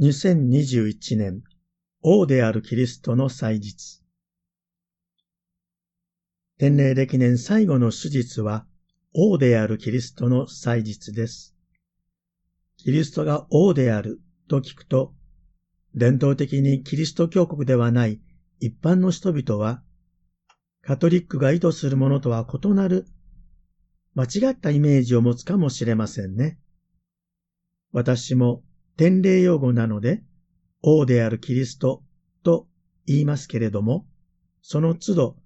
2021年、王であるキリストの祭日。天霊歴年最後の手術は、王であるキリストの祭日です。キリストが王であると聞くと、伝統的にキリスト教国ではない一般の人々は、カトリックが意図するものとは異なる間違ったイメージを持つかもしれませんね。私も典礼用語なので、王であるキリストと言いますけれども、その都度、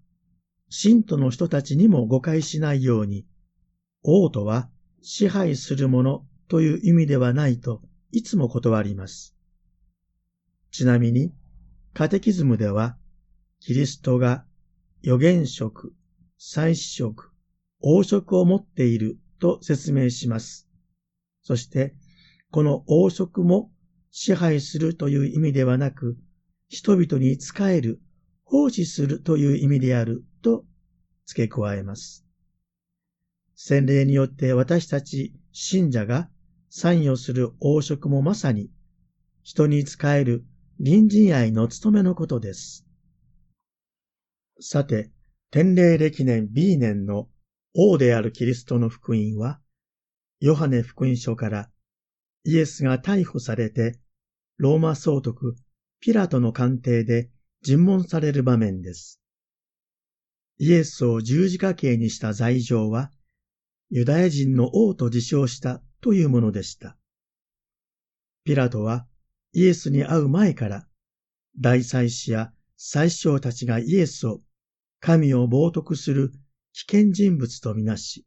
信徒の人たちにも誤解しないように、王とは支配するものという意味ではないといつも断ります。ちなみに、カテキズムでは、キリストが預言職、祭司職、王職を持っていると説明します。そして、この王職も支配するという意味ではなく、人々に仕える、奉仕するという意味であると付け加えます。洗礼によって私たち信者が参与する王職もまさに人に仕える隣人愛の務めのことです。さて、天霊歴年 B 年の王であるキリストの福音は、ヨハネ福音書からイエスが逮捕されて、ローマ総督ピラトの官邸で尋問される場面です。イエスを十字架刑にした罪状は、ユダヤ人の王と自称したというものでした。ピラトはイエスに会う前から、大祭司や祭司長たちがイエスを神を冒涜する危険人物とみなし、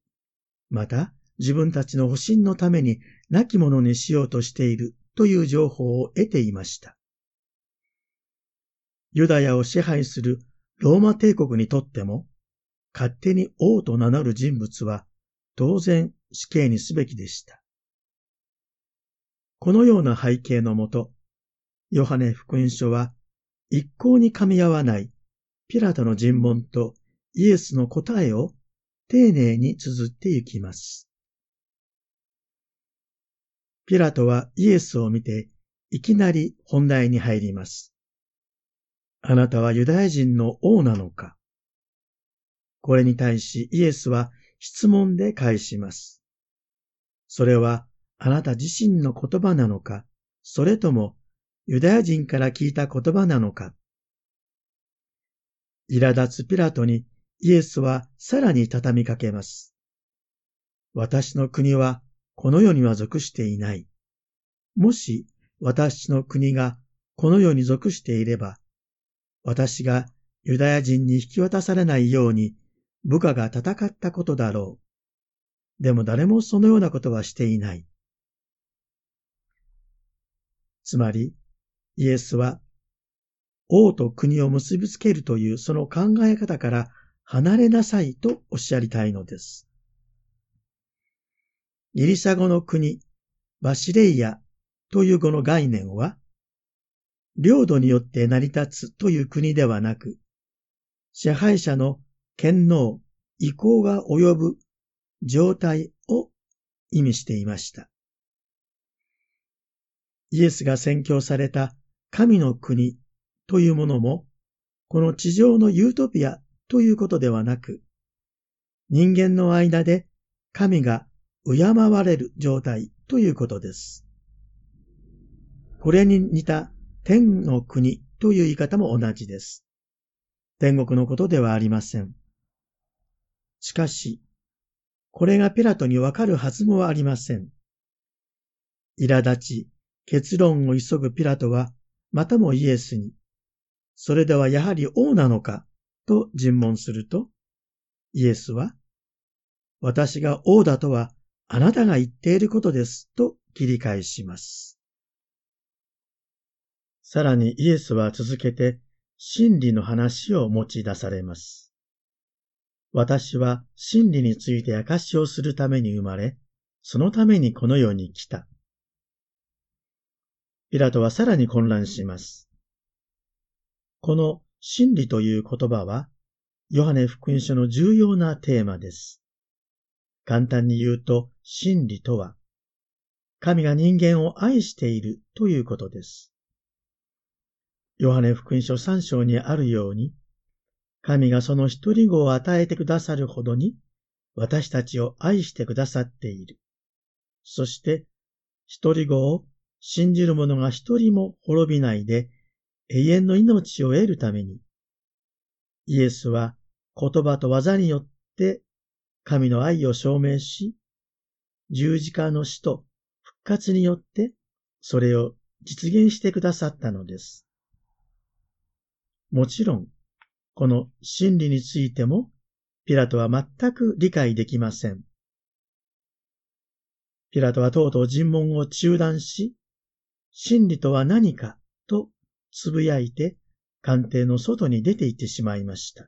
また自分たちの保身のために亡き者にしようとしているという情報を得ていました。ユダヤを支配するローマ帝国にとっても、勝手に王と名乗る人物は当然死刑にすべきでした。このような背景のもと、ヨハネ福音書は一向に噛み合わないピラトの尋問とイエスの答えを丁寧に綴ってゆきます。ピラトはイエスを見て、いきなり本題に入ります。あなたはユダヤ人の王なのか？これに対しイエスは質問で返します。それはあなた自身の言葉なのか、それともユダヤ人から聞いた言葉なのか？苛立つピラトにイエスはさらに畳みかけます。私の国はこの世には属していない。もし私の国がこの世に属していれば、私がユダヤ人に引き渡されないように部下が戦ったことだろう。でも誰もそのようなことはしていない。つまり、イエスは王と国を結びつけるというその考え方から離れなさいとおっしゃりたいのです。ギリシャ語の国、バシレイヤという語の概念は、領土によって成り立つという国ではなく、支配者の権能、意向が及ぶ状態を意味していました。イエスが宣教された神の国というものも、この地上のユートピアということではなく、人間の間で神が敬われる状態ということです。これに似た天の国という言い方も同じです。天国のことではありません。しかし、これがピラトにわかるはずもありません。苛立ち、結論を急ぐピラトは、またもイエスに、それではやはり王なのかと尋問すると、イエスは、私が王だとはあなたが言っていることですと切り返します。さらにイエスは続けて真理の話を持ち出されます。私は真理について証をするために生まれ、そのためにこの世に来た。ピラトはさらに混乱します。この真理という言葉は、ヨハネ福音書の重要なテーマです。簡単に言うと、真理とは、神が人間を愛しているということです。ヨハネ福音書3章にあるように、神がその一人子を与えてくださるほどに、私たちを愛してくださっている。そして、一人子を信じる者が一人も滅びないで、永遠の命を得るために、イエスは言葉と技によって神の愛を証明し、十字架の死と復活によってそれを実現してくださったのです。もちろん、この真理についても、ピラトは全く理解できません。ピラトはとうとう尋問を中断し、真理とは何かとつぶやいて官邸の外に出て行ってしまいました。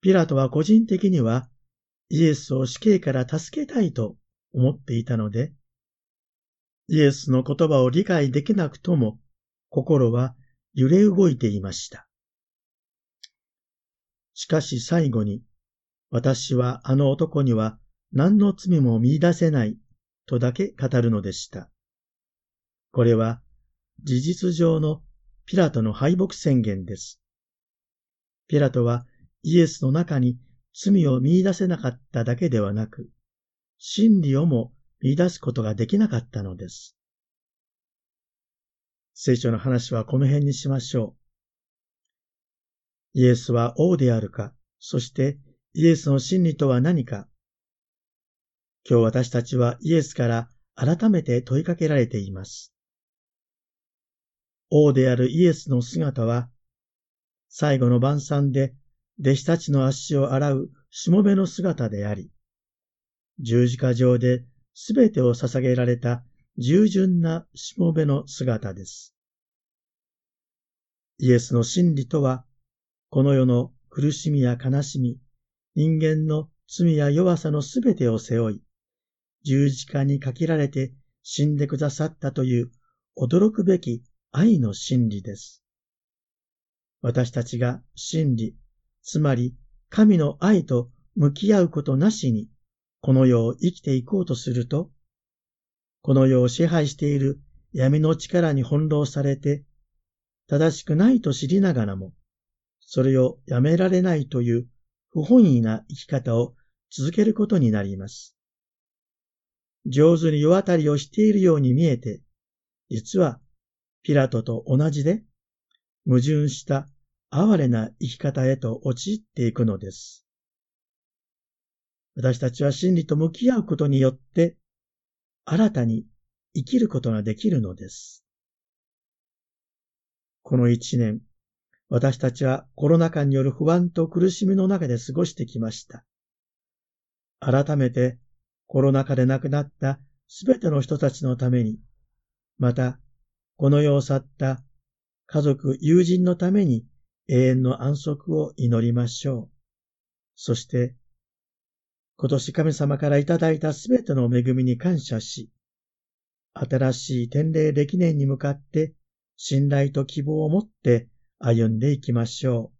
ピラトは個人的にはイエスを死刑から助けたいと思っていたので、イエスの言葉を理解できなくとも心は揺れ動いていました。しかし最後に、私はあの男には何の罪も見出せないとだけ語るのでした。これは事実上のピラトの敗北宣言です。ピラトはイエスの中に罪を見出せなかっただけではなく、真理をも見出すことができなかったのです。聖書の話はこの辺にしましょう。イエスは王であるか、そしてイエスの真理とは何か。今日私たちはイエスから改めて問いかけられています。王であるイエスの姿は、最後の晩餐で弟子たちの足を洗うしもべの姿であり、十字架上で全てを捧げられた従順なしもべの姿です。イエスの真理とは、この世の苦しみや悲しみ、人間の罪や弱さのすべてを背負い、十字架にかけられて死んでくださったという驚くべき愛の真理です。私たちが真理、つまり神の愛と向き合うことなしに、この世を生きていこうとすると、この世を支配している闇の力に翻弄されて、正しくないと知りながらも、それをやめられないという不本意な生き方を続けることになります。上手に世渡りをしているように見えて、実はピラトと同じで、矛盾した哀れな生き方へと陥っていくのです。私たちは真理と向き合うことによって、新たに生きることができるのです。この一年、私たちはコロナ禍による不安と苦しみの中で過ごしてきました。改めてコロナ禍で亡くなったすべての人たちのために、またこの世を去った家族、友人のために永遠の安息を祈りましょう。そして、今年神様からいただいたすべての恵みに感謝し、新しい天霊歴年に向かって信頼と希望を持って歩んでいきましょう。